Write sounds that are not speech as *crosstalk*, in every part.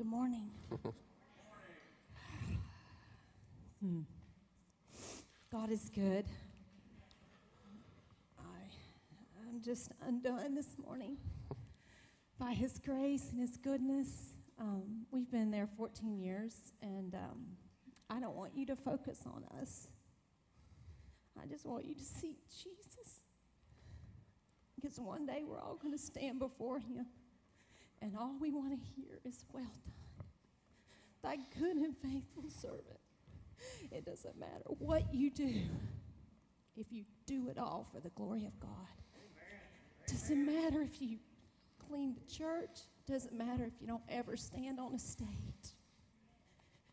Good morning. Hmm. God is good. I, I'm just undone this morning by His grace and His goodness. Um, we've been there 14 years, and um, I don't want you to focus on us. I just want you to see Jesus. Because one day we're all going to stand before Him, and all we want to hear is, Well done, thy good and faithful servant. It doesn't matter what you do if you do it all for the glory of God. Doesn't matter if you clean the church. Doesn't matter if you don't ever stand on a stage.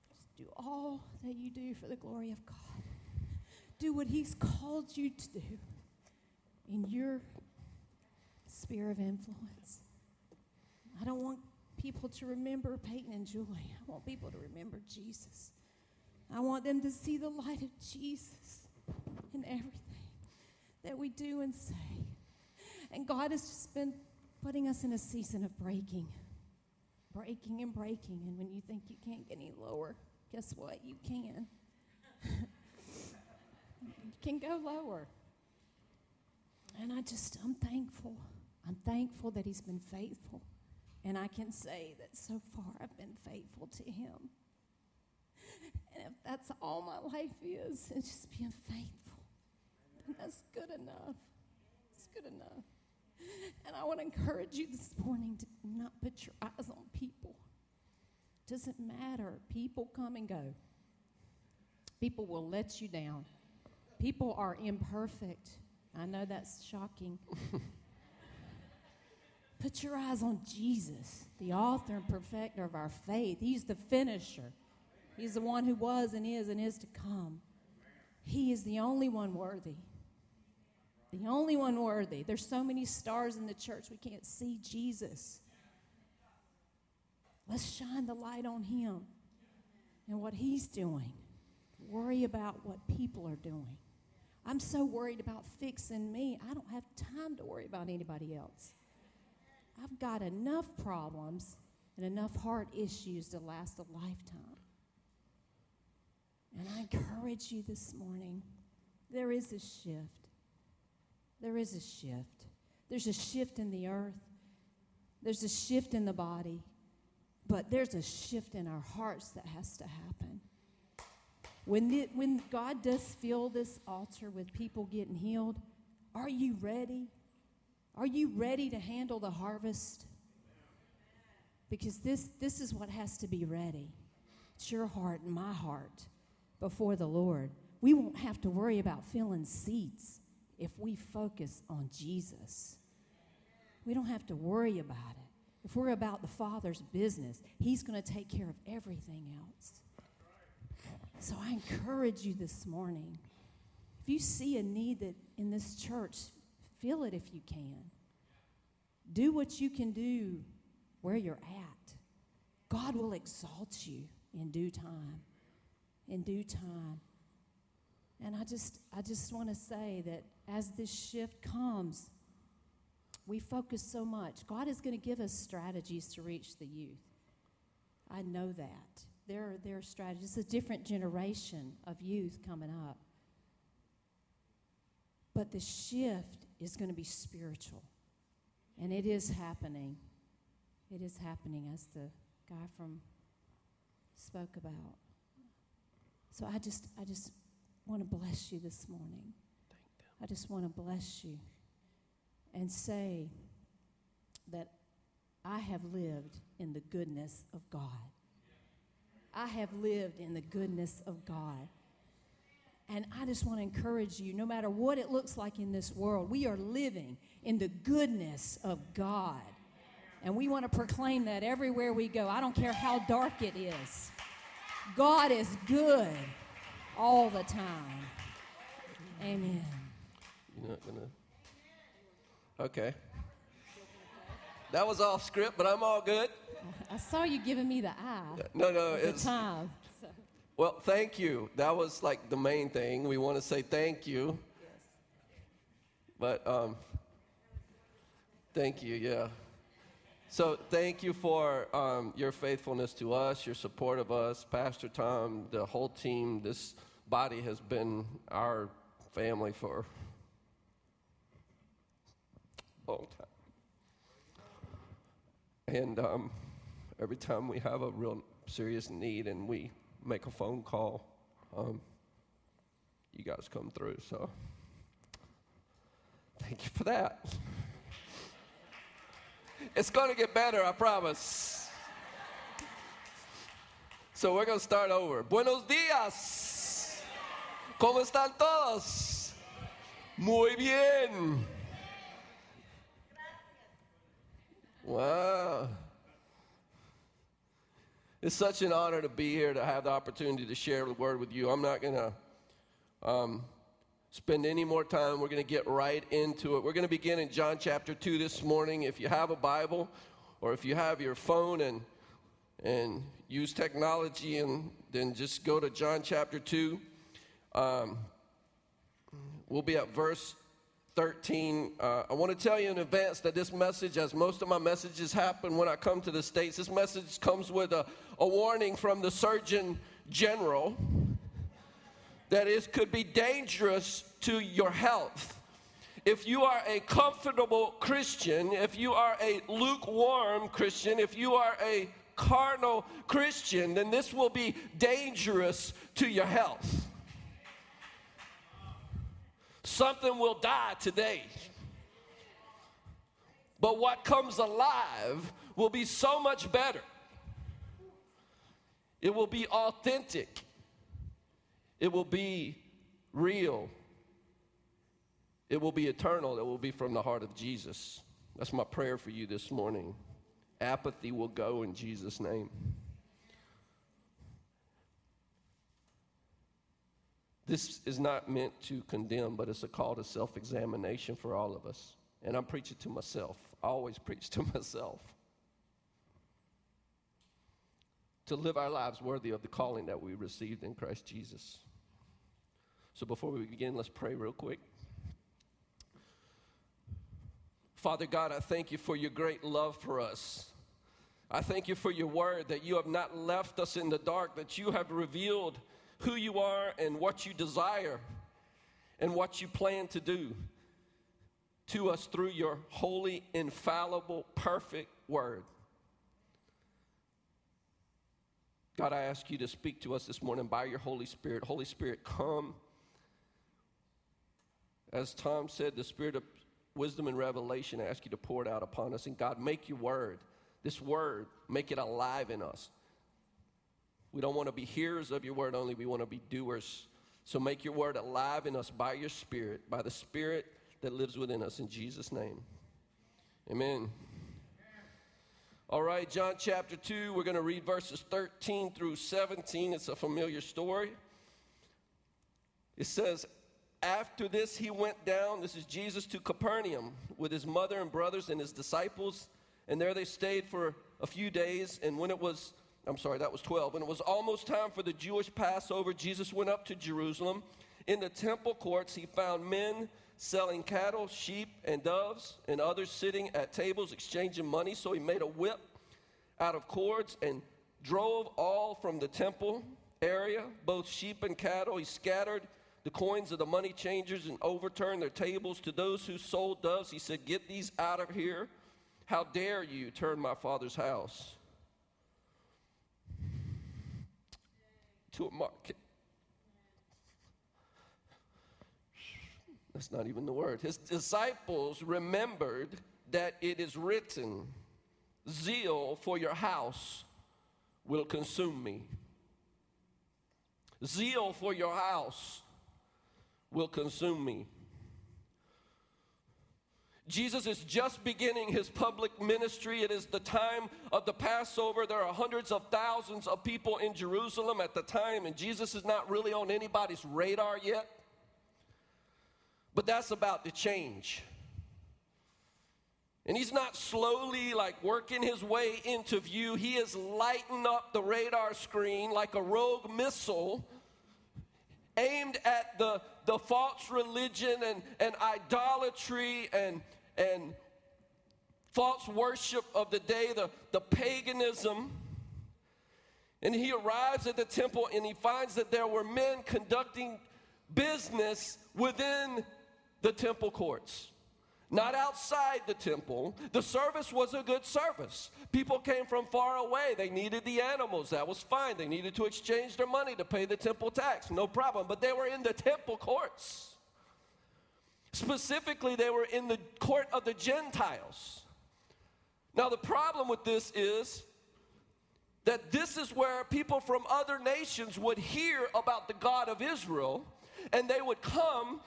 Just do all that you do for the glory of God. Do what He's called you to do in your sphere of influence. I don't want people to remember Peyton and Julie. I want people to remember Jesus. I want them to see the light of Jesus in everything that we do and say. And God has just been putting us in a season of breaking, breaking and breaking. And when you think you can't get any lower, guess what? You can. *laughs* you can go lower. And I just, I'm thankful. I'm thankful that He's been faithful. And I can say that so far I've been faithful to Him. And if that's all my life is, it's just being faithful, then that's good enough. It's good enough. And I want to encourage you this morning to not put your eyes on people. Doesn't matter. People come and go. People will let you down. People are imperfect. I know that's shocking. *laughs* Put your eyes on Jesus, the author and perfecter of our faith. He's the finisher. He's the one who was and is and is to come. He is the only one worthy. The only one worthy. There's so many stars in the church we can't see Jesus. Let's shine the light on him and what he's doing. Worry about what people are doing. I'm so worried about fixing me, I don't have time to worry about anybody else. I've got enough problems and enough heart issues to last a lifetime. And I encourage you this morning there is a shift. There is a shift. There's a shift in the earth, there's a shift in the body, but there's a shift in our hearts that has to happen. When, the, when God does fill this altar with people getting healed, are you ready? Are you ready to handle the harvest? Because this, this is what has to be ready. It's your heart and my heart before the Lord. We won't have to worry about filling seats if we focus on Jesus. We don't have to worry about it. If we're about the Father's business, He's going to take care of everything else. So I encourage you this morning if you see a need that in this church, fill it if you can. Do what you can do where you're at. God will exalt you in due time in due time. And I just, I just want to say that as this shift comes, we focus so much. God is going to give us strategies to reach the youth. I know that. There are, there are strategies. It's a different generation of youth coming up. But the shift is going to be spiritual. And it is happening. It is happening, as the guy from spoke about. So I just, I just want to bless you this morning. I just want to bless you and say that I have lived in the goodness of God. I have lived in the goodness of God. And I just want to encourage you no matter what it looks like in this world, we are living in the goodness of God. And we want to proclaim that everywhere we go. I don't care how dark it is. God is good all the time. Amen. You're not gonna. Okay. That was off script, but I'm all good. I saw you giving me the eye. No, no, the it's time. Well. Thank you. That was like the main thing. We want to say thank you. But um, thank you. Yeah. So thank you for um, your faithfulness to us, your support of us, Pastor Tom, the whole team. This body has been our family for a long time. And um, every time we have a real serious need and we make a phone call, um, you guys come through. So thank you for that. It's going to get better, I promise. So we're going to start over. Buenos días. ¿Cómo están todos? Muy bien. Wow. It's such an honor to be here to have the opportunity to share the word with you. I'm not going to um, spend any more time. We're going to get right into it. We're going to begin in John chapter 2 this morning. If you have a Bible or if you have your phone and and use technology and then just go to John chapter 2. Um, we'll be at verse 13. Uh, I want to tell you in advance that this message, as most of my messages happen when I come to the States, this message comes with a, a warning from the Surgeon General that it could be dangerous to your health. If you are a comfortable Christian, if you are a lukewarm Christian, if you are a carnal Christian, then this will be dangerous to your health. Something will die today. But what comes alive will be so much better. It will be authentic. It will be real. It will be eternal. It will be from the heart of Jesus. That's my prayer for you this morning. Apathy will go in Jesus' name. This is not meant to condemn, but it's a call to self examination for all of us. And I'm preaching to myself. I always preach to *laughs* myself. To live our lives worthy of the calling that we received in Christ Jesus. So before we begin, let's pray real quick. Father God, I thank you for your great love for us. I thank you for your word that you have not left us in the dark, that you have revealed who you are and what you desire and what you plan to do to us through your holy, infallible, perfect word. God, I ask you to speak to us this morning by your Holy Spirit. Holy Spirit, come. As Tom said, the Spirit of wisdom and revelation, I ask you to pour it out upon us. And God, make your word, this word, make it alive in us. We don't want to be hearers of your word only, we want to be doers. So make your word alive in us by your spirit, by the spirit that lives within us. In Jesus' name. Amen. All right, John chapter 2, we're going to read verses 13 through 17. It's a familiar story. It says, after this, he went down, this is Jesus, to Capernaum with his mother and brothers and his disciples. And there they stayed for a few days. And when it was, I'm sorry, that was 12. When it was almost time for the Jewish Passover, Jesus went up to Jerusalem. In the temple courts, he found men selling cattle, sheep, and doves, and others sitting at tables exchanging money. So he made a whip out of cords and drove all from the temple area, both sheep and cattle. He scattered the coins of the money changers and overturned their tables. To those who sold doves, he said, Get these out of here. How dare you turn my father's house to a market? That's not even the word. His disciples remembered that it is written, Zeal for your house will consume me. Zeal for your house will consume me. Jesus is just beginning his public ministry. It is the time of the Passover. There are hundreds of thousands of people in Jerusalem at the time, and Jesus is not really on anybody's radar yet. But that's about to change. And he's not slowly like working his way into view. He is lighting up the radar screen like a rogue missile aimed at the, the false religion and, and idolatry and, and false worship of the day, the, the paganism. And he arrives at the temple and he finds that there were men conducting business within the temple courts, not outside the temple. The service was a good service. People came from far away. They needed the animals. That was fine. They needed to exchange their money to pay the temple tax. No problem. But they were in the temple courts. Specifically, they were in the court of the Gentiles. Now, the problem with this is that this is where people from other nations would hear about the God of Israel and they would come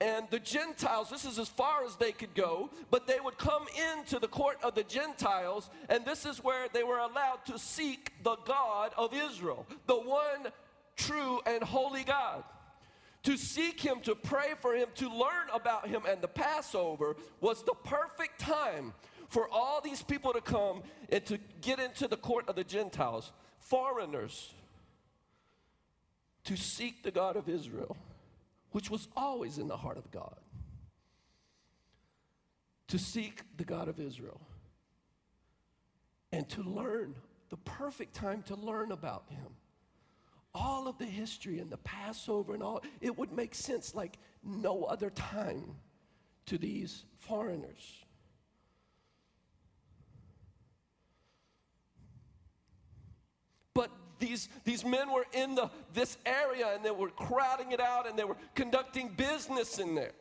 and the Gentiles, this is as far as they could go, but they would come into the court of the Gentiles, and this is where they were allowed to seek the God of Israel, the one true and holy God. To seek him, to pray for him, to learn about him, and the Passover was the perfect time for all these people to come and to get into the court of the Gentiles, foreigners, to seek the God of Israel, which was always in the heart of God. To seek the God of Israel and to learn the perfect time to learn about him. All of the history and the Passover and all, it would make sense like no other time to these foreigners. But these, these men were in the, this area and they were crowding it out and they were conducting business in there.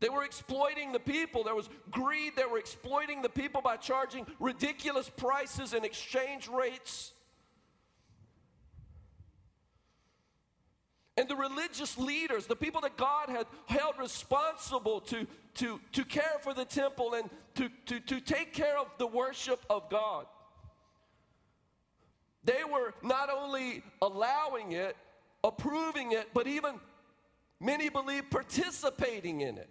They were exploiting the people. There was greed. They were exploiting the people by charging ridiculous prices and exchange rates. And the religious leaders, the people that God had held responsible to, to, to care for the temple and to, to, to take care of the worship of God, they were not only allowing it, approving it, but even many believe participating in it.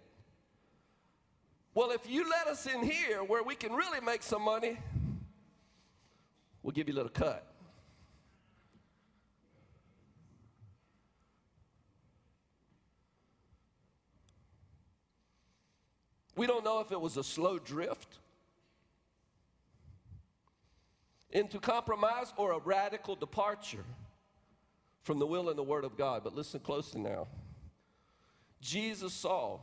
Well, if you let us in here where we can really make some money, we'll give you a little cut. We don't know if it was a slow drift into compromise or a radical departure from the will and the word of God. But listen closely now. Jesus saw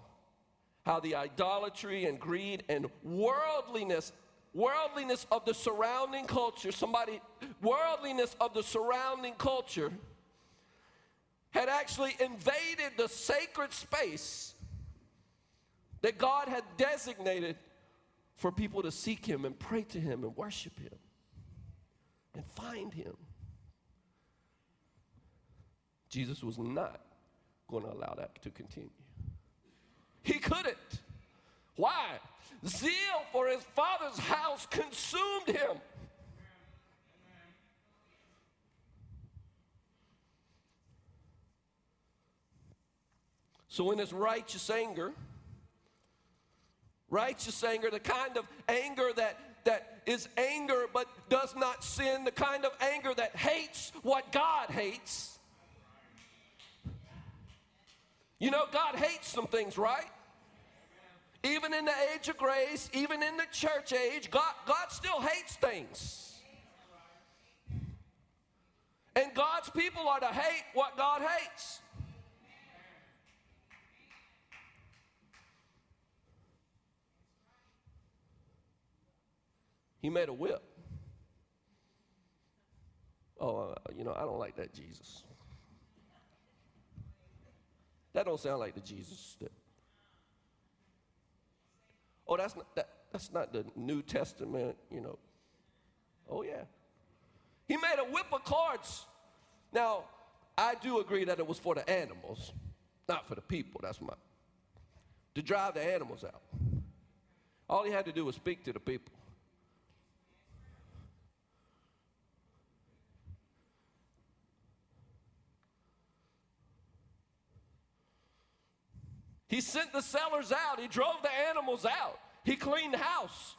how the idolatry and greed and worldliness worldliness of the surrounding culture somebody worldliness of the surrounding culture had actually invaded the sacred space that God had designated for people to seek Him and pray to Him and worship Him and find Him. Jesus was not going to allow that to continue. He couldn't. Why? Zeal for his father's house consumed him. So, in his righteous anger, Righteous anger, the kind of anger that, that is anger but does not sin, the kind of anger that hates what God hates. You know, God hates some things, right? Even in the age of grace, even in the church age, God, God still hates things. And God's people are to hate what God hates. He made a whip. Oh, uh, you know, I don't like that Jesus. That don't sound like the Jesus that. Oh, that's not that, that's not the New Testament, you know. Oh yeah. He made a whip of cards. Now, I do agree that it was for the animals, not for the people. That's my to drive the animals out. All he had to do was speak to the people. He sent the sellers out. He drove the animals out. He cleaned house.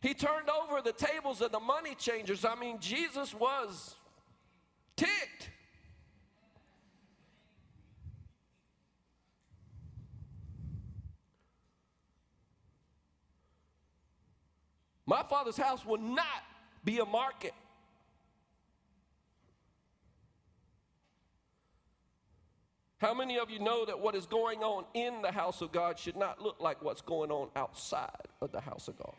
He turned over the tables of the money changers. I mean, Jesus was ticked. My father's house will not be a market. How many of you know that what is going on in the house of God should not look like what's going on outside of the house of God?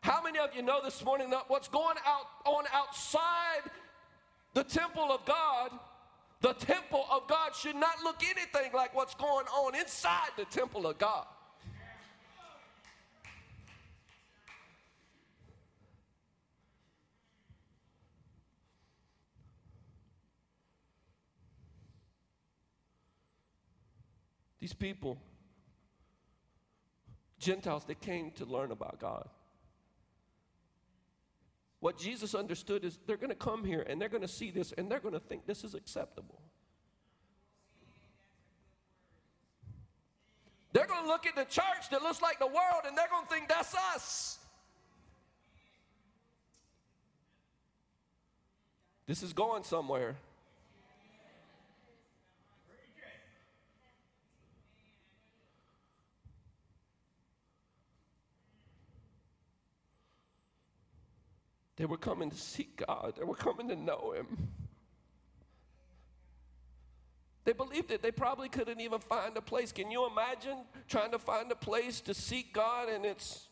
How many of you know this morning that what's going out on outside the temple of God, the temple of God should not look anything like what's going on inside the temple of God? These people, Gentiles, they came to learn about God. What Jesus understood is they're going to come here and they're going to see this and they're going to think this is acceptable. They're going to look at the church that looks like the world and they're going to think that's us. This is going somewhere. They were coming to seek God, they were coming to know Him. They believed it. They probably couldn't even find a place. Can you imagine trying to find a place to seek God and it's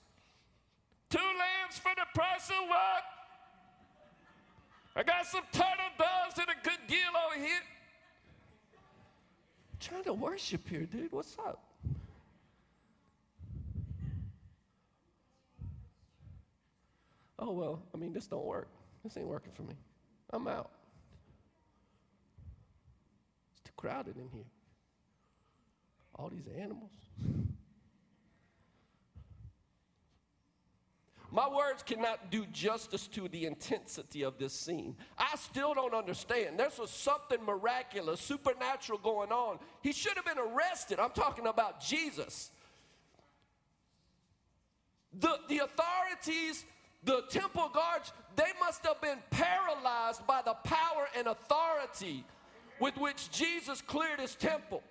two lambs for the price of what? I got some turtle doves and a good deal over here. I'm trying to worship here, dude. What's up? Oh, well, I mean, this don't work. This ain't working for me. I'm out. It's too crowded in here. All these animals. My words cannot do justice to the intensity of this scene. I still don't understand. There's something miraculous, supernatural going on. He should have been arrested. I'm talking about Jesus. The, the authorities the temple guards, they must have been paralyzed by the power and authority with which Jesus cleared his temple.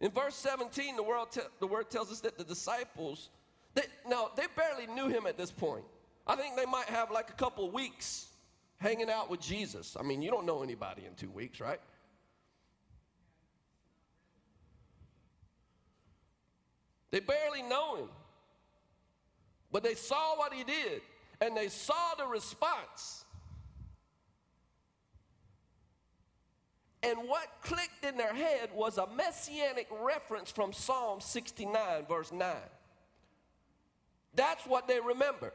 In verse 17, the, te- the word tells us that the disciples, they, now they barely knew him at this point. I think they might have like a couple weeks hanging out with Jesus. I mean, you don't know anybody in two weeks, right? They barely know him. But they saw what he did and they saw the response. And what clicked in their head was a messianic reference from Psalm 69, verse 9. That's what they remembered.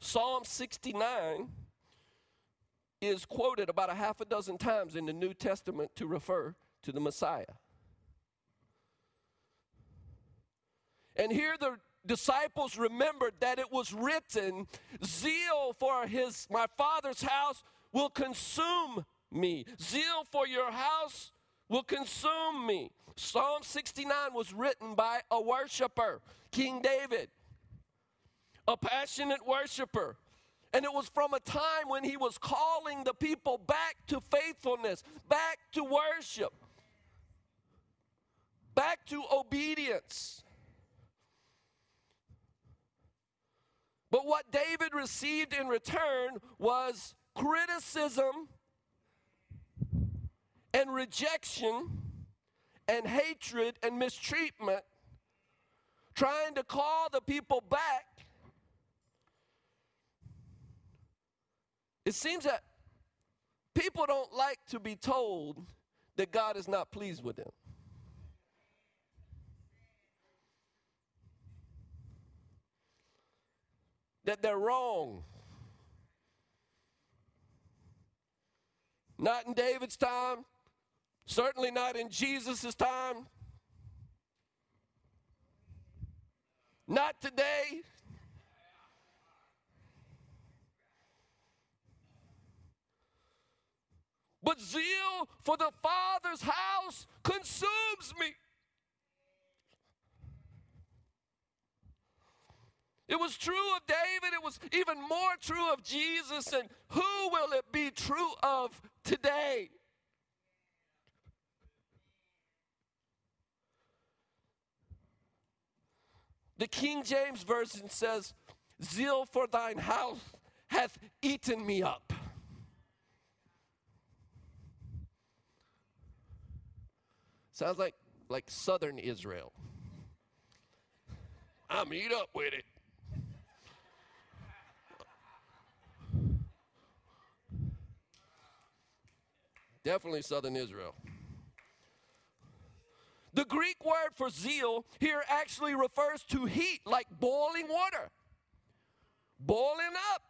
Psalm 69 is quoted about a half a dozen times in the New Testament to refer to the Messiah. And here the disciples remembered that it was written, Zeal for his my father's house will consume me. Zeal for your house will consume me. Psalm 69 was written by a worshiper, King David, a passionate worshiper. And it was from a time when he was calling the people back to faithfulness, back to worship back to obedience. But what David received in return was criticism and rejection and hatred and mistreatment, trying to call the people back. It seems that people don't like to be told that God is not pleased with them. That they're wrong. Not in David's time, certainly not in Jesus' time, not today. But zeal for the Father's house consumes me. It was true of David, it was even more true of Jesus, and who will it be true of today? The King James Version says, Zeal for thine house hath eaten me up. Sounds like like southern Israel. I'm eat up with it. Definitely southern Israel. The Greek word for zeal here actually refers to heat, like boiling water. Boiling up.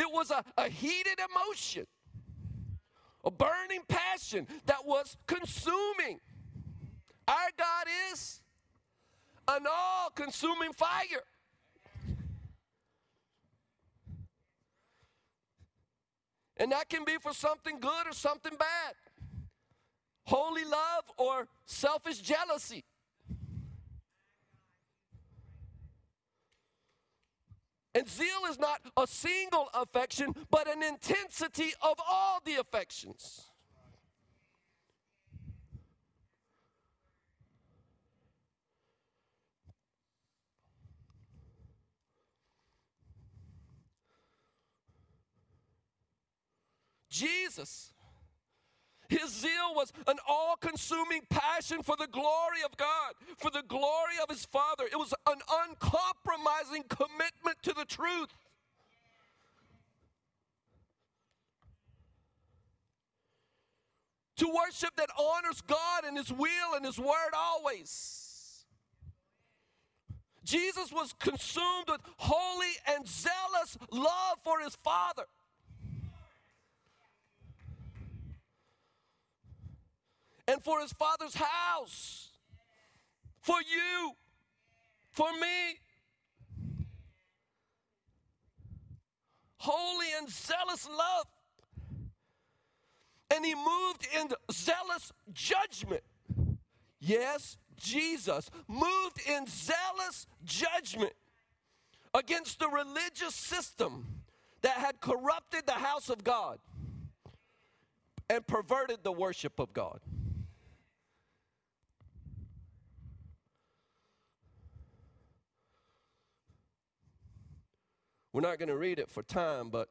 It was a, a heated emotion, a burning passion that was consuming. Our God is an all consuming fire. And that can be for something good or something bad. Holy love or selfish jealousy. And zeal is not a single affection, but an intensity of all the affections. Jesus. His zeal was an all consuming passion for the glory of God, for the glory of his Father. It was an uncompromising commitment to the truth. To worship that honors God and his will and his word always. Jesus was consumed with holy and zealous love for his Father. And for his father's house, for you, for me. Holy and zealous love. And he moved in zealous judgment. Yes, Jesus moved in zealous judgment against the religious system that had corrupted the house of God and perverted the worship of God. We're not going to read it for time, but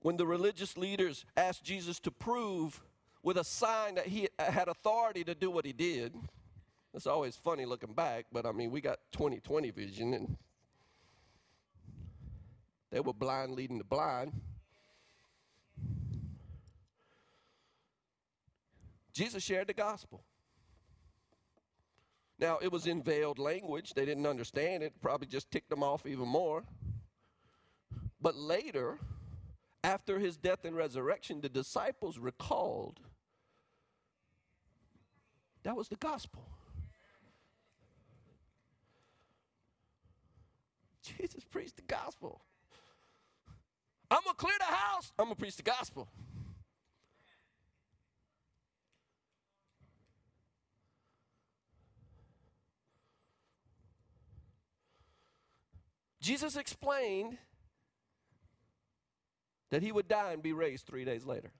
when the religious leaders asked Jesus to prove with a sign that he had authority to do what he did, it's always funny looking back, but I mean, we got 2020 vision and they were blind leading the blind. Jesus shared the gospel. Now, it was in veiled language. They didn't understand it, probably just ticked them off even more. But later, after his death and resurrection, the disciples recalled that was the gospel. Jesus preached the gospel. I'm going to clear the house. I'm going to preach the gospel. Jesus explained that he would die and be raised three days later.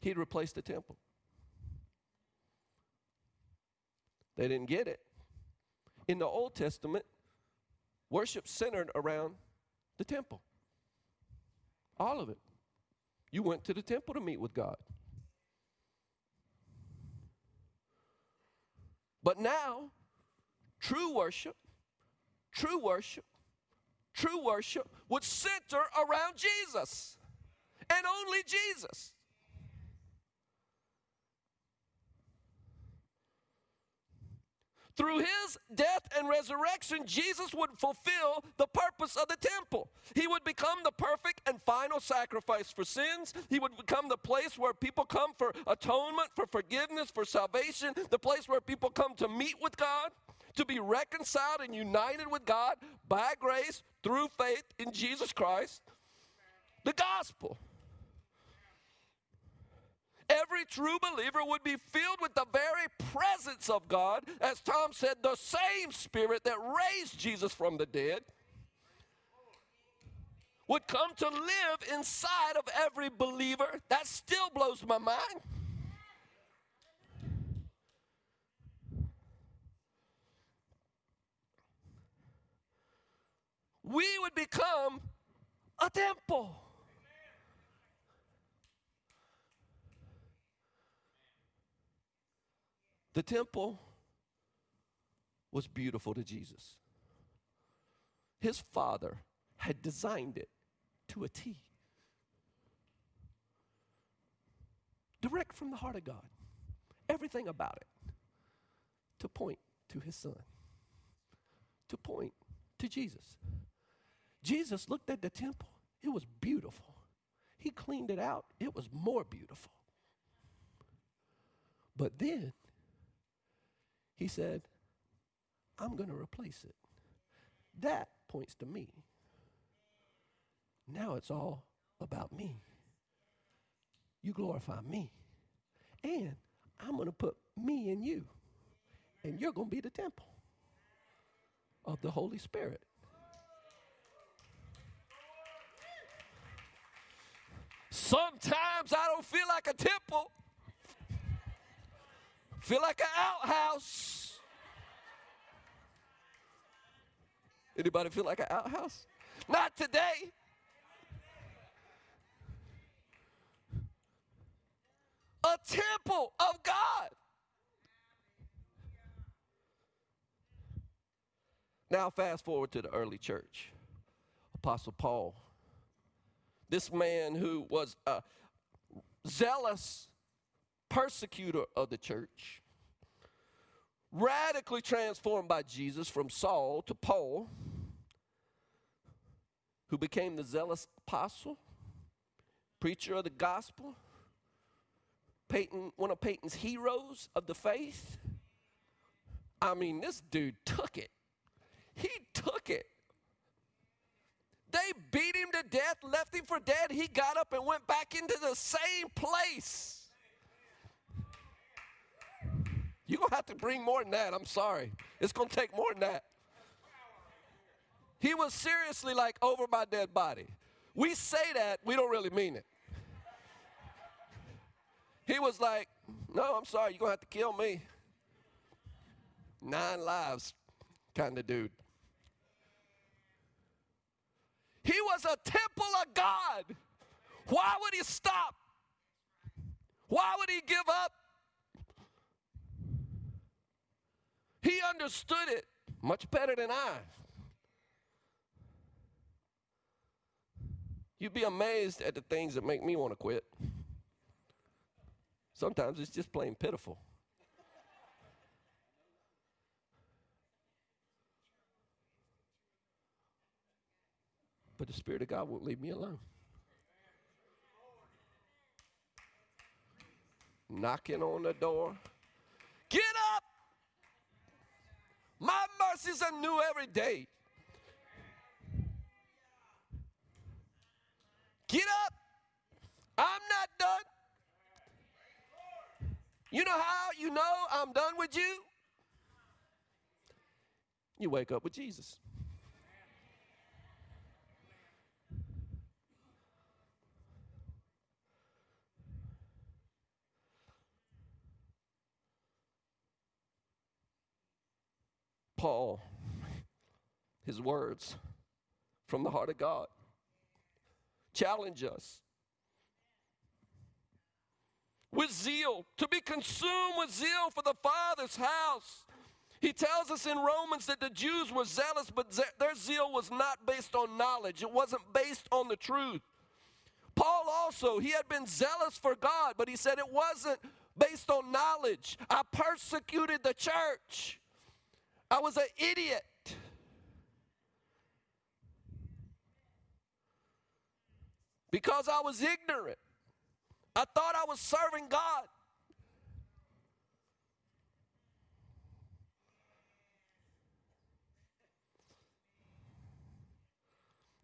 He'd replace the temple. They didn't get it. In the Old Testament, worship centered around the temple. All of it. You went to the temple to meet with God. But now, true worship, true worship true worship would center around Jesus and only Jesus. Through his death and resurrection, Jesus would fulfill the purpose of the temple. He would become the perfect and final sacrifice for sins. He would become the place where people come for atonement, for forgiveness, for salvation, the place where people come to meet with God to be reconciled and united with God by grace through faith in Jesus Christ, the gospel. Every true believer would be filled with the very presence of God. As Tom said, the same Spirit that raised Jesus from the dead would come to live inside of every believer. That still blows my mind. We would become a temple. The temple was beautiful to Jesus. His father had designed it to a T. Direct from the heart of God. Everything about it to point to his son, to point to Jesus. Jesus looked at the temple, it was beautiful. He cleaned it out, it was more beautiful. But then he said, I'm going to replace it. That points to me. Now it's all about me. You glorify me. And I'm going to put me in you. And you're going to be the temple of the Holy Spirit. Sometimes I don't feel like a temple. Feel like an outhouse. Anybody feel like an outhouse? Not today. A temple of God. Now, fast forward to the early church. Apostle Paul. This man who was a zealous persecutor of the church, radically transformed by Jesus from Saul to Paul, who became the zealous apostle, preacher of the gospel, Peyton, one of Peyton's heroes of the faith. I mean, this dude took it. He took it. They beat him to death, left him for dead. He got up and went back into the same place. You're going to have to bring more than that. I'm sorry. It's going to take more than that. He was seriously like over my dead body. We say that, we don't really mean it. He was like, No, I'm sorry, you're going to have to kill me. Nine lives kind of dude. He was a temple of God. Why would he stop? Why would he give up? He understood it much better than I. You'd be amazed at the things that make me want to quit. Sometimes it's just plain pitiful. But the Spirit of God won't leave me alone. Knocking on the door. Get up! My mercies are new every day. Get up. I'm not done. You know how you know I'm done with you? You wake up with Jesus. Paul, his words from the heart of God challenge us with zeal, to be consumed with zeal for the Father's house. He tells us in Romans that the Jews were zealous, but ze- their zeal was not based on knowledge, it wasn't based on the truth. Paul also, he had been zealous for God, but he said it wasn't based on knowledge. I persecuted the church. I was an idiot. Because I was ignorant. I thought I was serving God.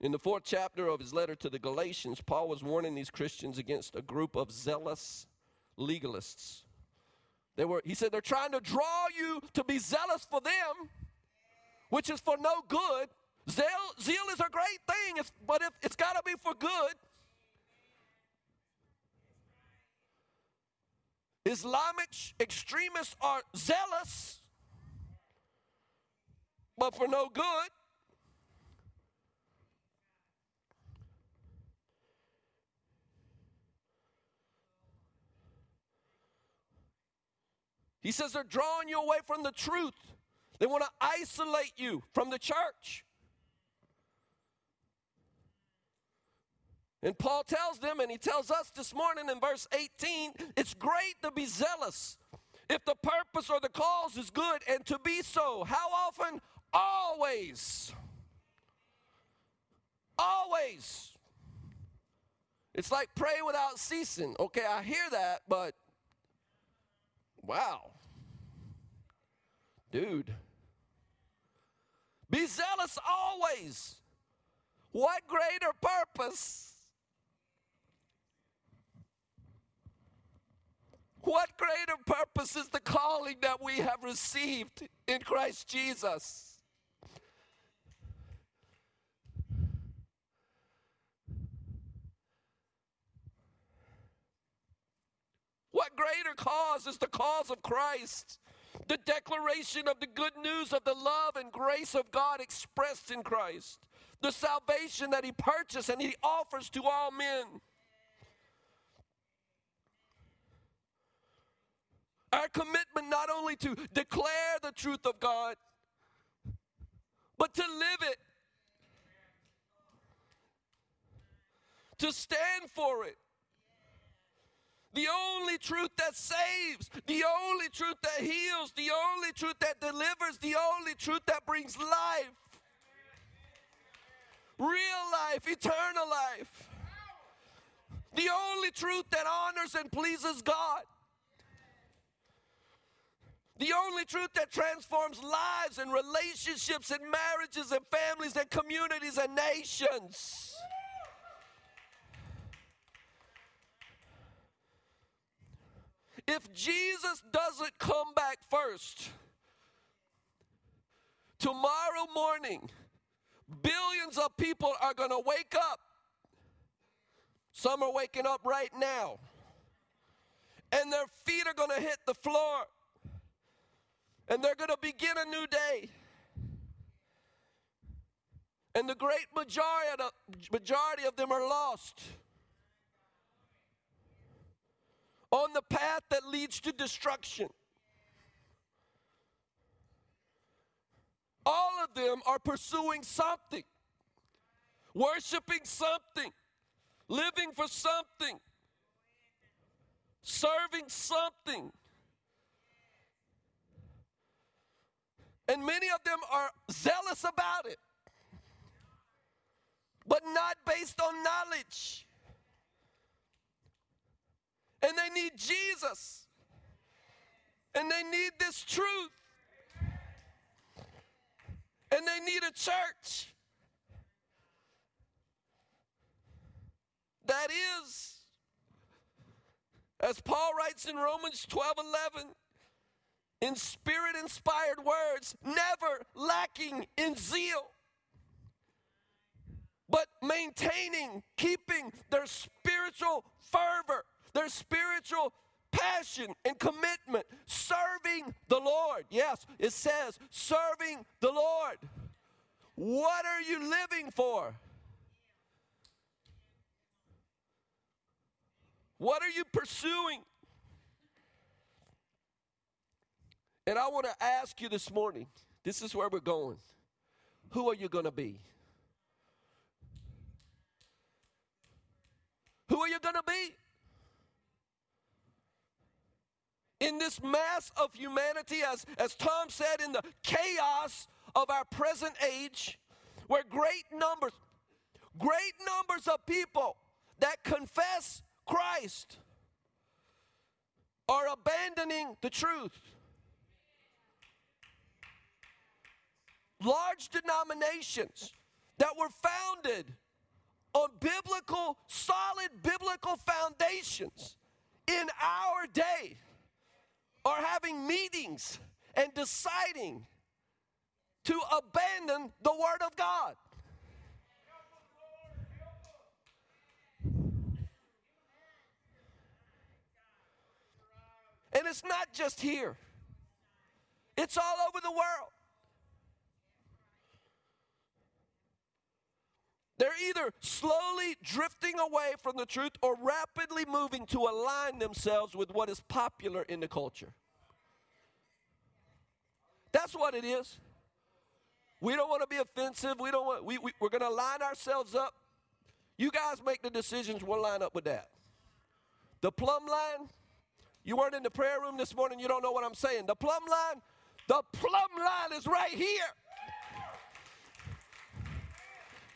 In the fourth chapter of his letter to the Galatians, Paul was warning these Christians against a group of zealous legalists. They were, he said, they're trying to draw you to be zealous for them, which is for no good. Zeal, zeal is a great thing, if, but if it's got to be for good. Islamic extremists are zealous, but for no good. He says they're drawing you away from the truth. They want to isolate you from the church. And Paul tells them, and he tells us this morning in verse 18, it's great to be zealous if the purpose or the cause is good, and to be so. How often? Always. Always. It's like pray without ceasing. Okay, I hear that, but wow. Dude. Be zealous always. What greater purpose? What greater purpose is the calling that we have received in Christ Jesus? What greater cause is the cause of Christ? The declaration of the good news of the love and grace of God expressed in Christ. The salvation that He purchased and He offers to all men. Our commitment not only to declare the truth of God, but to live it, to stand for it. The only truth that saves, the only truth that heals, the only truth that delivers, the only truth that brings life. Real life, eternal life. The only truth that honors and pleases God. The only truth that transforms lives and relationships and marriages and families and communities and nations. If Jesus doesn't come back first, tomorrow morning, billions of people are going to wake up. Some are waking up right now. And their feet are going to hit the floor. And they're going to begin a new day. And the great majority majority of them are lost on the path that leads to destruction. All of them are pursuing something, worshiping something, living for something, serving something. And many of them are zealous about it, but not based on knowledge. And they need Jesus. And they need this truth. And they need a church that is, as Paul writes in Romans 12 11, in spirit inspired words, never lacking in zeal, but maintaining, keeping their spiritual fervor their spiritual passion and commitment, serving the Lord. Yes, it says serving the Lord. What are you living for? What are you pursuing? And I want to ask you this morning this is where we're going. Who are you going to be? Who are you going to be? In this mass of humanity, as, as Tom said, in the chaos of our present age, where great numbers, great numbers of people that confess Christ are abandoning the truth. Large denominations that were founded on biblical, solid biblical foundations in our day are having meetings and deciding to abandon the Word of God. And it's not just here, it's all over the world. They're either slowly drifting away from the truth or rapidly moving to align themselves with what is popular in the culture. That's what it is. We don't want to be offensive. We don't want, we, we, we're going to line ourselves up. You guys make the decisions, we'll line up with that. The plumb line, you weren't in the prayer room this morning, you don't know what I'm saying. The plumb line, the plumb line is right here.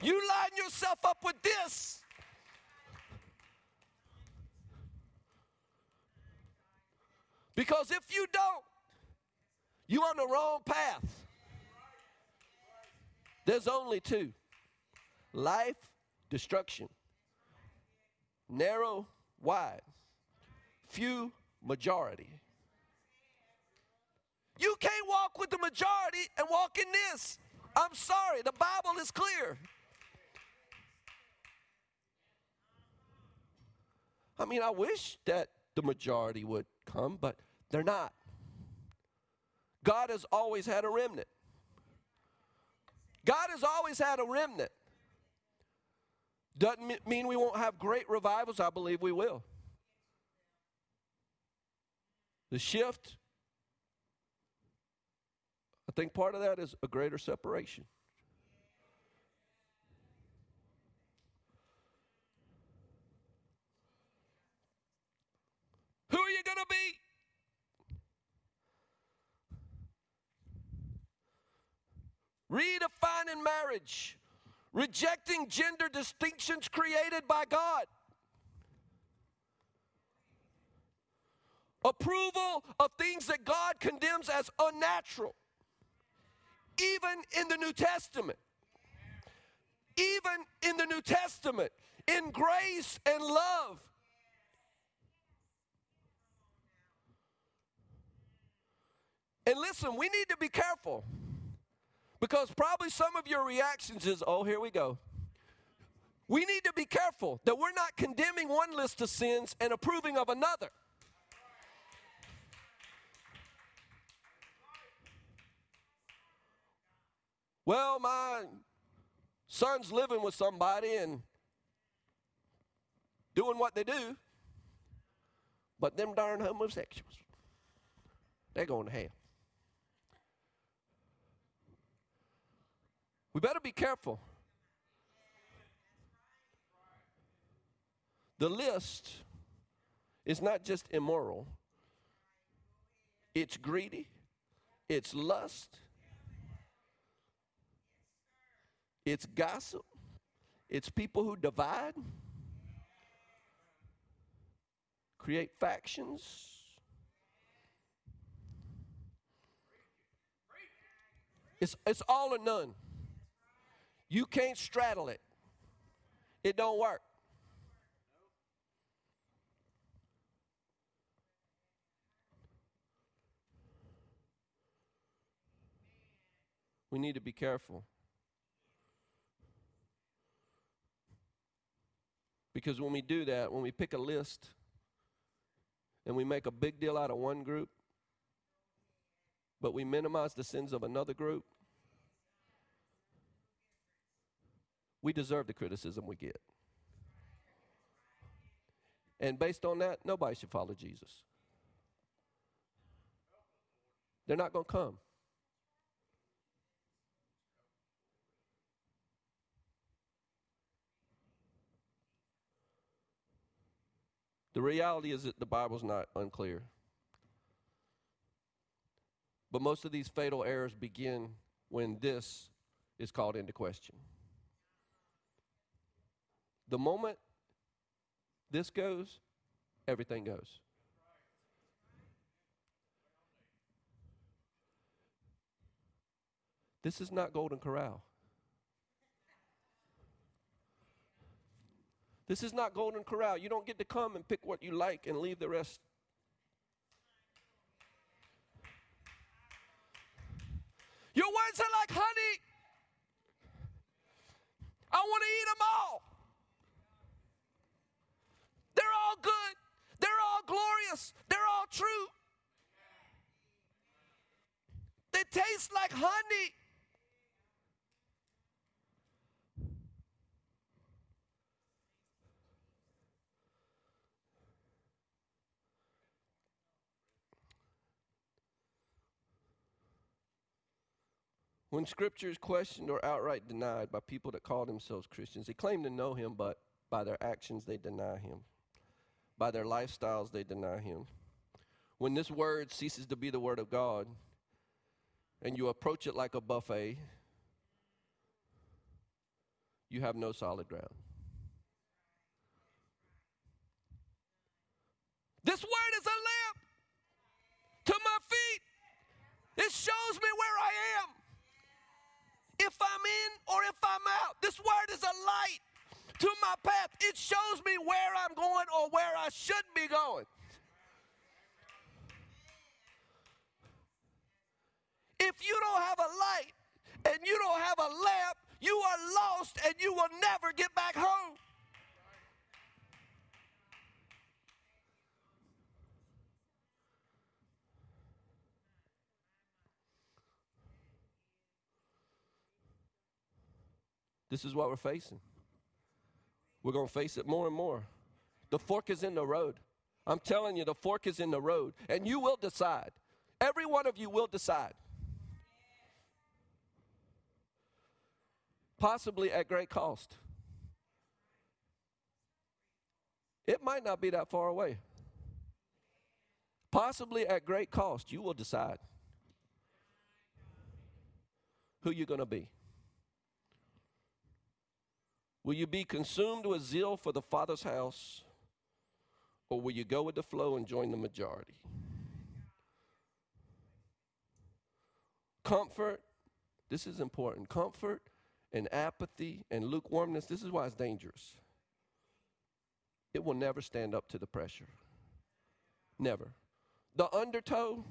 You line yourself up with this. Because if you don't, you're on the wrong path. There's only two life, destruction. Narrow, wide. Few, majority. You can't walk with the majority and walk in this. I'm sorry, the Bible is clear. I mean, I wish that the majority would come, but they're not. God has always had a remnant. God has always had a remnant. Doesn't mean we won't have great revivals. I believe we will. The shift, I think part of that is a greater separation. You going to be? Redefining marriage, rejecting gender distinctions created by God. Approval of things that God condemns as unnatural, even in the New Testament. Even in the New Testament, in grace and love, And listen, we need to be careful because probably some of your reactions is, oh, here we go. We need to be careful that we're not condemning one list of sins and approving of another. Well, my son's living with somebody and doing what they do, but them darn homosexuals, they're going to hell. We better be careful. The list is not just immoral, it's greedy, it's lust, it's gossip, it's people who divide, create factions. It's, it's all or none. You can't straddle it. It don't work. We need to be careful. Because when we do that, when we pick a list and we make a big deal out of one group, but we minimize the sins of another group, we deserve the criticism we get. And based on that, nobody should follow Jesus. They're not going to come. The reality is that the Bible's not unclear. But most of these fatal errors begin when this is called into question. The moment this goes, everything goes. This is not Golden Corral. This is not Golden Corral. You don't get to come and pick what you like and leave the rest. Your words are like honey. I want to eat them all. They're all good. They're all glorious. They're all true. They taste like honey. When scripture is questioned or outright denied by people that call themselves Christians, they claim to know him, but by their actions they deny him. By their lifestyles they deny him. When this word ceases to be the word of God and you approach it like a buffet, you have no solid ground. This word is a lamp to my feet. It shows me where I am if I'm in or if I'm out. This word is a light to my path. It shows me where I'm going or where I should be going. If you don't have a light and you don't have a lamp, you are lost and you will never get back home. This is what we're facing. We're going to face it more and more. The fork is in the road. I'm telling you, the fork is in the road, and you will decide. Every one of you will decide. Possibly at great cost. It might not be that far away. Possibly at great cost, you will decide who you're going to be. Will you be consumed with zeal for the Father's house, or will you go with the flow and join the majority? Comfort, this is important. Comfort and apathy and lukewarmness, this is why it's dangerous. It will never stand up to the pressure. Never. The undertow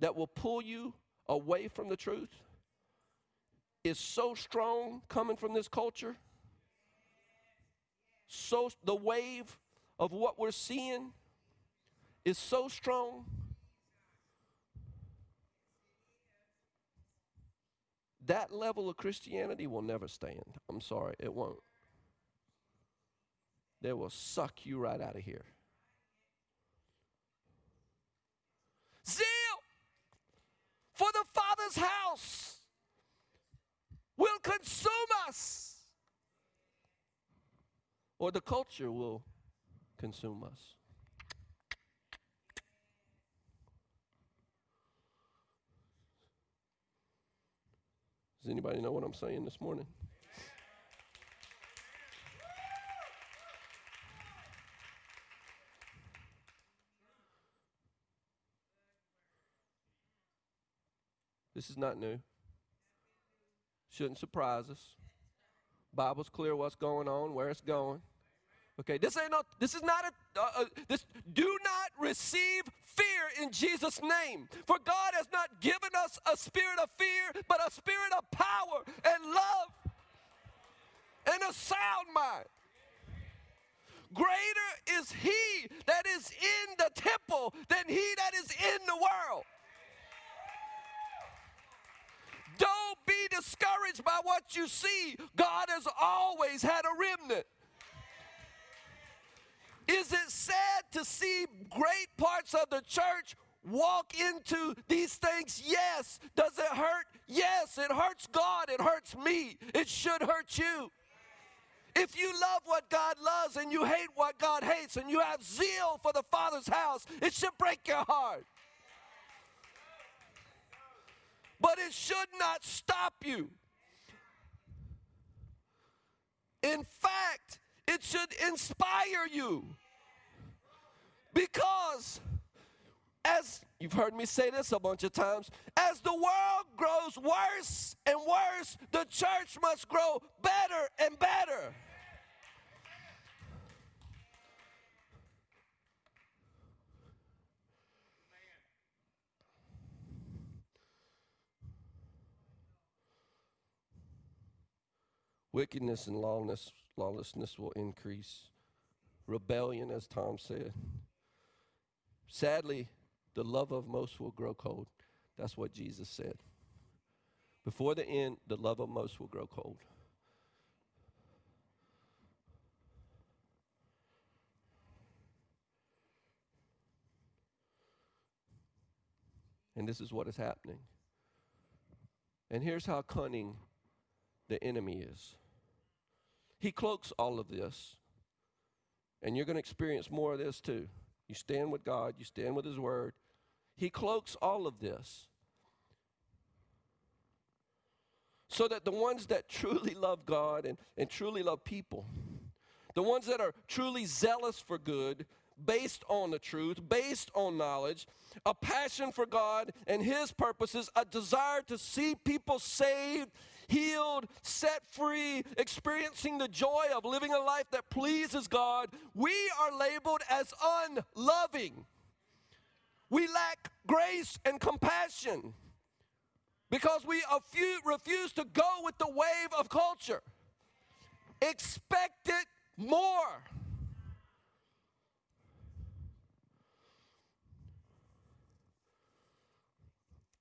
that will pull you away from the truth is so strong coming from this culture. So the wave of what we're seeing is so strong. That level of Christianity will never stand. I'm sorry, it won't. They will suck you right out of here. Zeal for the Father's house will consume us, or the culture will consume us. Does anybody know what I'm saying this morning? This is not new. Shouldn't surprise us. Bible's clear what's going on, where it's going. Okay, this ain't no. This is not a. Uh, uh, this. Do not receive fear in Jesus' name. For God has not given us a spirit of fear, but a spirit of power and love and a sound mind. Greater is He that is in the temple than He that is in the world. Don't be discouraged by what you see. God has always had a remnant. Is it sad to see great parts of the church walk into these things? Yes. Does it hurt? Yes. It hurts God. It hurts me. It should hurt you. If you love what God loves and you hate what God hates and you have zeal for the Father's house, it should break your heart but it should not stop you. In fact, it should inspire you. Because, as you've heard me say this a bunch of times, as the world grows worse and worse, the church must grow better and better. Wickedness and lawlessness, lawlessness will increase. Rebellion, as Tom said. Sadly, the love of most will grow cold. That's what Jesus said. Before the end, the love of most will grow cold. And this is what is happening. And here's how cunning the enemy is he cloaks all of this. And you're going to experience more of this too. You stand with God, you stand with His Word. He cloaks all of this. So that the ones that truly love God and, and truly love people, the ones that are truly zealous for good, based on the truth, based on knowledge, a passion for God and His purposes, a desire to see people saved, healed, set free, experiencing the joy of living a life that pleases God, we are labeled as unloving. We lack grace and compassion because we refuse to go with the wave of culture. Expect it more.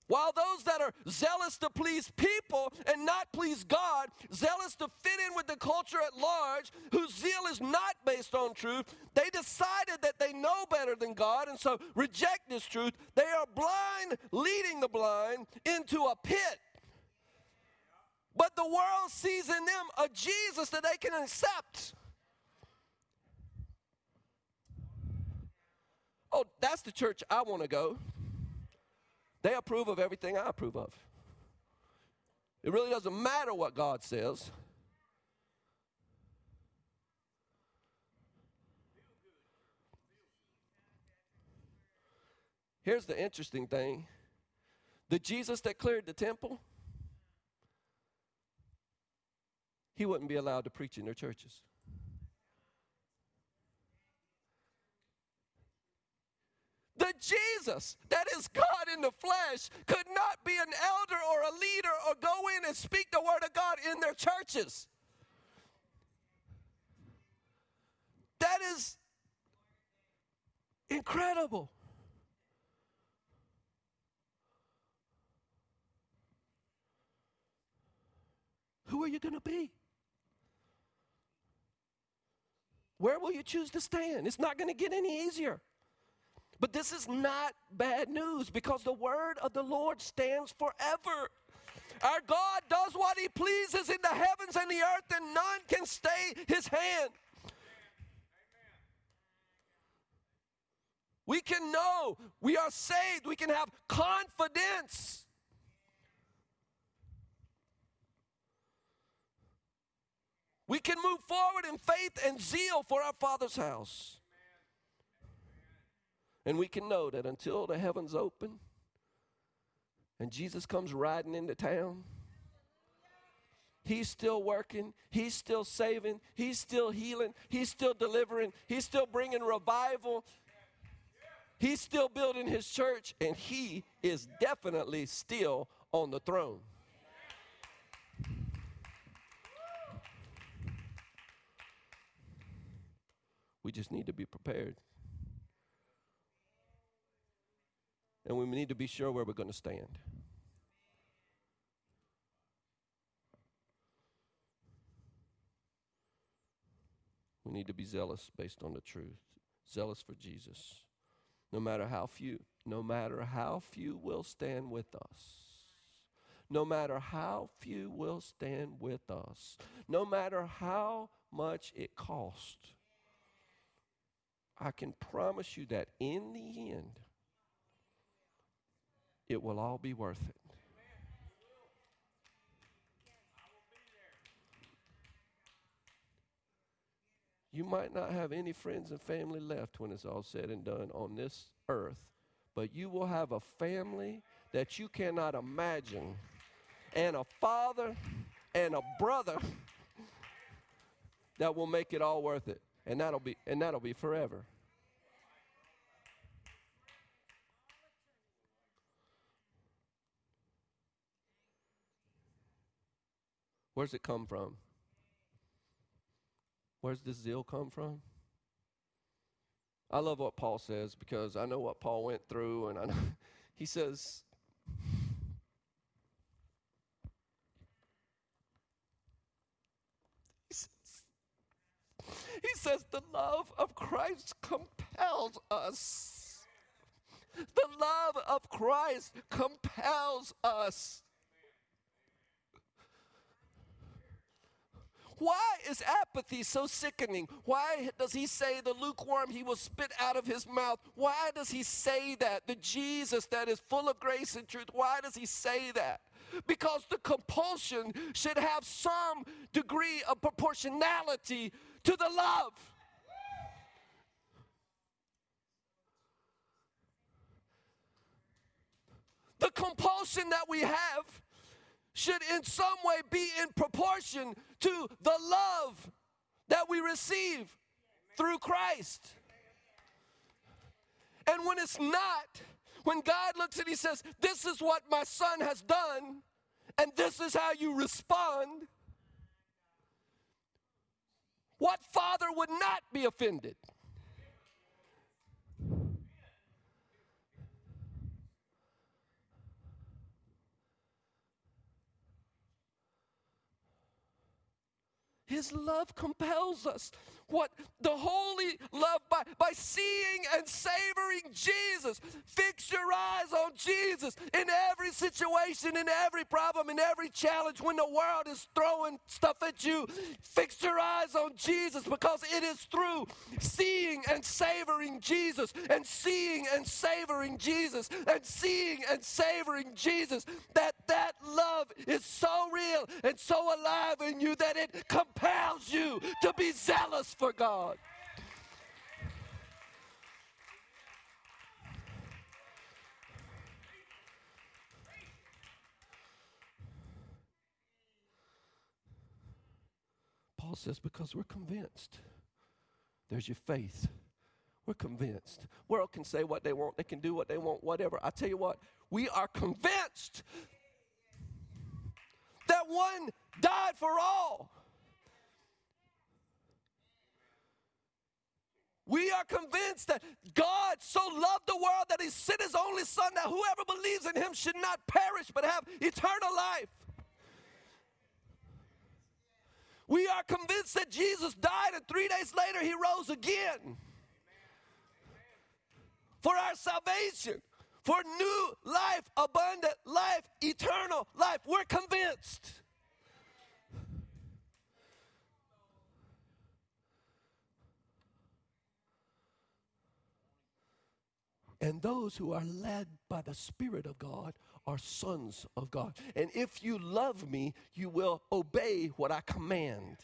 While those that are zealous to please people and not please God, zealous to fit in with the culture at large, whose zeal is not based on truth, they decided that they know better than God and so reject this truth. They are blind, leading the blind into a pit. But the world sees in them a Jesus that they can accept. Oh, that's the church I want to go. They approve of everything I approve of. It really doesn't matter what God says. Here's the interesting thing the Jesus that cleared the temple, he wouldn't be allowed to preach in their churches. Jesus that is God in the flesh could not be an elder or a leader or go in and speak the word of God in their churches. That is incredible. Who are you going to be? Where will you choose to stand? It's not going to get any easier. But this is not bad news because the word of the Lord stands forever. Our God does what he pleases in the heavens and the earth, and none can stay his hand. We can know we are saved, we can have confidence. We can move forward in faith and zeal for our Father's house. And we can know that until the heavens open and Jesus comes riding into town, He's still working. He's still saving. He's still healing. He's still delivering. He's still bringing revival. He's still building his church, and he is definitely still on the throne. We just need to be prepared. And we need to be sure where we're going to stand. We need to be zealous based on the truth, zealous for Jesus. No matter how few, no matter how few will stand with us. No matter how few will stand with us. No matter how much it costs. I can promise you that in the end, it will all be worth it. You might not have any friends and family left when it's all said and done on this earth, but you will have a family that you cannot imagine, and a father and a brother that will make it all worth it. And that'll be and that'll be forever. Where's it come from? Where's this zeal come from? I love what Paul says because I know what Paul went through, and I know *laughs* he says, he says, the love of Christ compels us. The love of Christ compels us. Why is apathy so sickening? Why does he say the lukewarm he will spit out of his mouth? Why does he say that? The Jesus that is full of grace and truth, why does he say that? Because the compulsion should have some degree of proportionality to the love. The compulsion that we have should in some way be in proportion to the love that we receive through Christ. And when it's not, when God looks and He says, This is what my son has done, and this is how you respond, what father would not be offended? His love compels us. What the holy love by, by seeing and savoring Jesus. Fix your eyes on Jesus in every situation, in every problem, in every challenge. When the world is throwing stuff at you, fix your eyes on Jesus because it is through seeing and savoring Jesus and seeing and savoring Jesus and seeing and savoring Jesus that that love is so real and so alive in you that it compels you to be zealous for God. Paul says, because we're convinced. There's your faith. We're convinced. World can say what they want, they can do what they want, whatever. I tell you what, we are convinced that one died for all. We are convinced that God so loved the world that he sent his only son that whoever believes in him should not perish but have eternal life. We are convinced that Jesus died and three days later he rose again for our salvation, for new life, abundant life, eternal life. We're convinced. And those who are led by the Spirit of God are sons of God. And if you love me, you will obey what I command.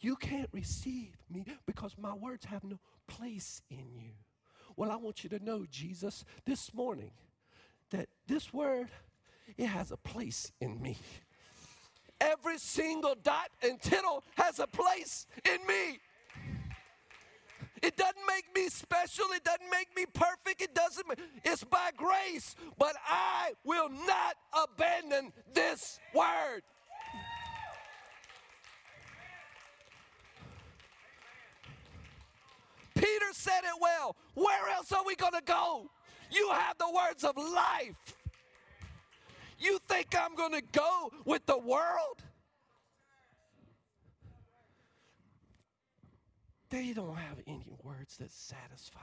You can't receive me because my words have no place in you. Well, I want you to know, Jesus, this morning, that this word, it has a place in me. Every single dot and tittle has a place in me. It doesn't make me special. It doesn't make me perfect. It doesn't. It's by grace. But I will not abandon this word. Peter said it well. Where else are we going to go? You have the words of life. You think I'm going to go with the world? They don't have any words that satisfy.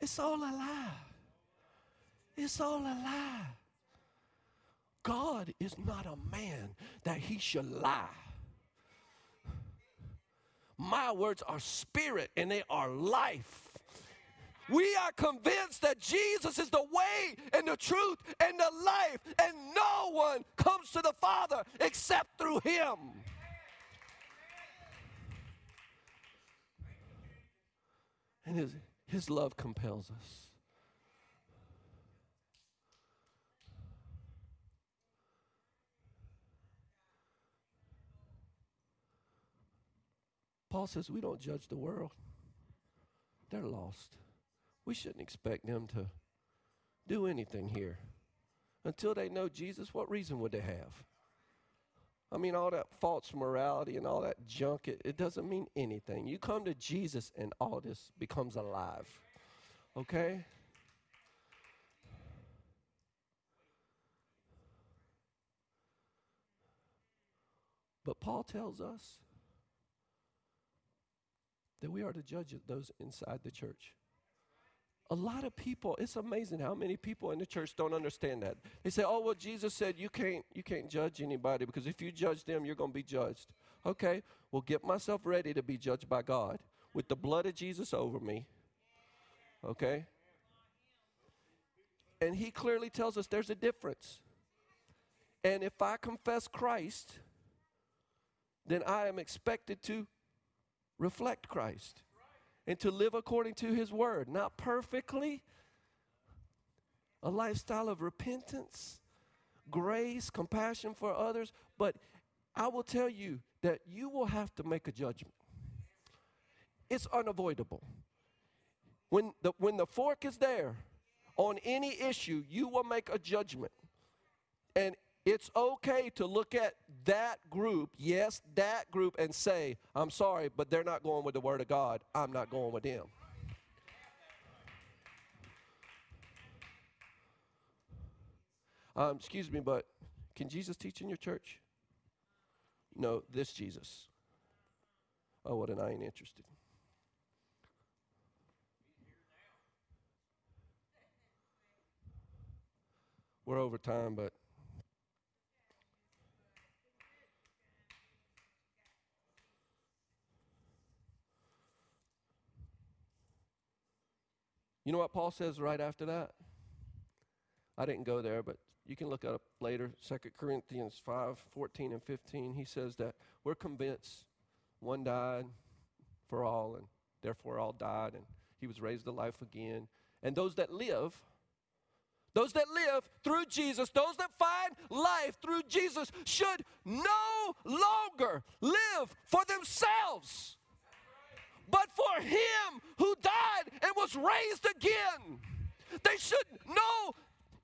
It's all a lie. It's all a lie. God is not a man that he should lie. My words are spirit and they are life. We are convinced that Jesus is the way and the truth and the life, and no one comes to the Father except through him. And his, his love compels us. Paul says we don't judge the world. They're lost. We shouldn't expect them to do anything here. Until they know Jesus, what reason would they have? I mean, all that false morality and all that junk, it, it doesn't mean anything. You come to Jesus and all this becomes alive. Okay? But Paul tells us that we are to judge those inside the church. A lot of people, it's amazing how many people in the church don't understand that. They say, "Oh, well Jesus said you can't you can't judge anybody because if you judge them, you're going to be judged." Okay, well get myself ready to be judged by God with the blood of Jesus over me. Okay? And he clearly tells us there's a difference. And if I confess Christ, then I am expected to reflect Christ and to live according to his word. Not perfectly, a lifestyle of repentance, grace, compassion for others, but I will tell you that you will have to make a judgment. It's unavoidable. When the, when the fork is there on any issue, you will make a judgment. And it's okay to look at that group, yes, that group, and say, I'm sorry, but they're not going with the Word of God. I'm not going with them. Um, excuse me, but can Jesus teach in your church? No, this Jesus. Oh, what then I ain't interested. We're over time, but You know what Paul says right after that? I didn't go there, but you can look up later, 2 Corinthians 5 14 and 15. He says that we're convinced one died for all, and therefore all died, and he was raised to life again. And those that live, those that live through Jesus, those that find life through Jesus, should no longer live for themselves but for him who died and was raised again. They should know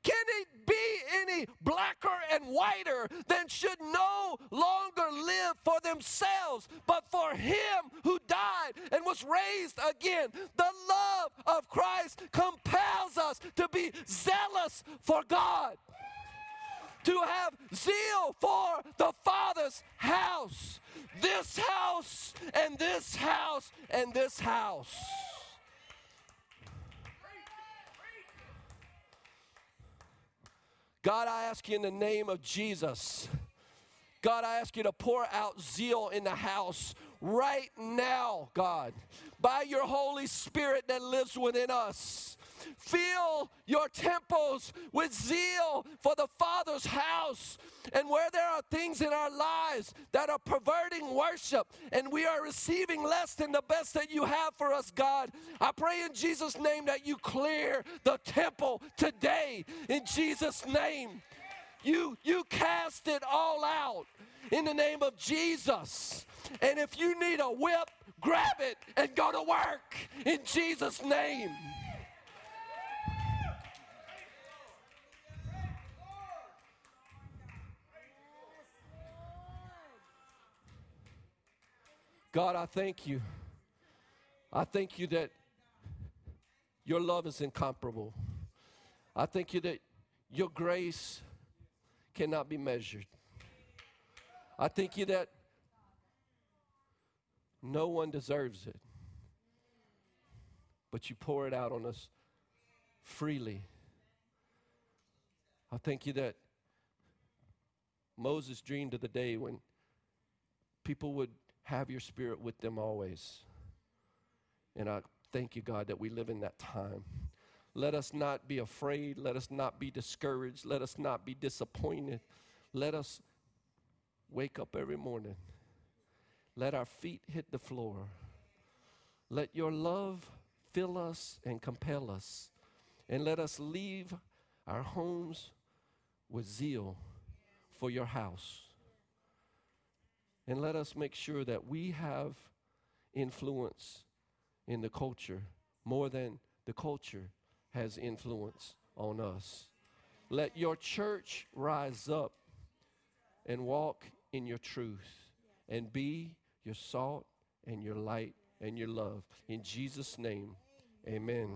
can it be any blacker and whiter than should no longer live for themselves, but for him who died and was raised again? The love of Christ compels us to be zealous for God to have zeal for the Father's house. This house, and this house, and this house. God, I ask you in the name of Jesus. God, I ask you to pour out zeal in the house right now, God, by your Holy Spirit that lives within us. Fill your temples with zeal for the Father's house. And where there are things in our lives that are perverting worship and we are receiving less than the best that you have for us, God, I pray in Jesus' name that you clear the temple today. In Jesus' name. You, you cast it all out in the name of Jesus. And if you need a whip, grab it and go to work in Jesus' name. God, I thank you. I thank you that your love is incomparable. I thank you that your grace cannot be measured. I thank you that no one deserves it, but you pour it out on us freely. I thank you that Moses dreamed of the day when people would have your spirit with them always. And I thank you, God, that we live in that time. Let us not be afraid. Let us not be discouraged. Let us not be disappointed. Let us wake up every morning. Let our feet hit the floor. Let your love fill us and compel us. And let us leave our homes with zeal for your house. And let us make sure that we have influence in the culture more than the culture has influence on us. Let your church rise up and walk in your truth and be your salt and your light and your love. In Jesus' name, amen.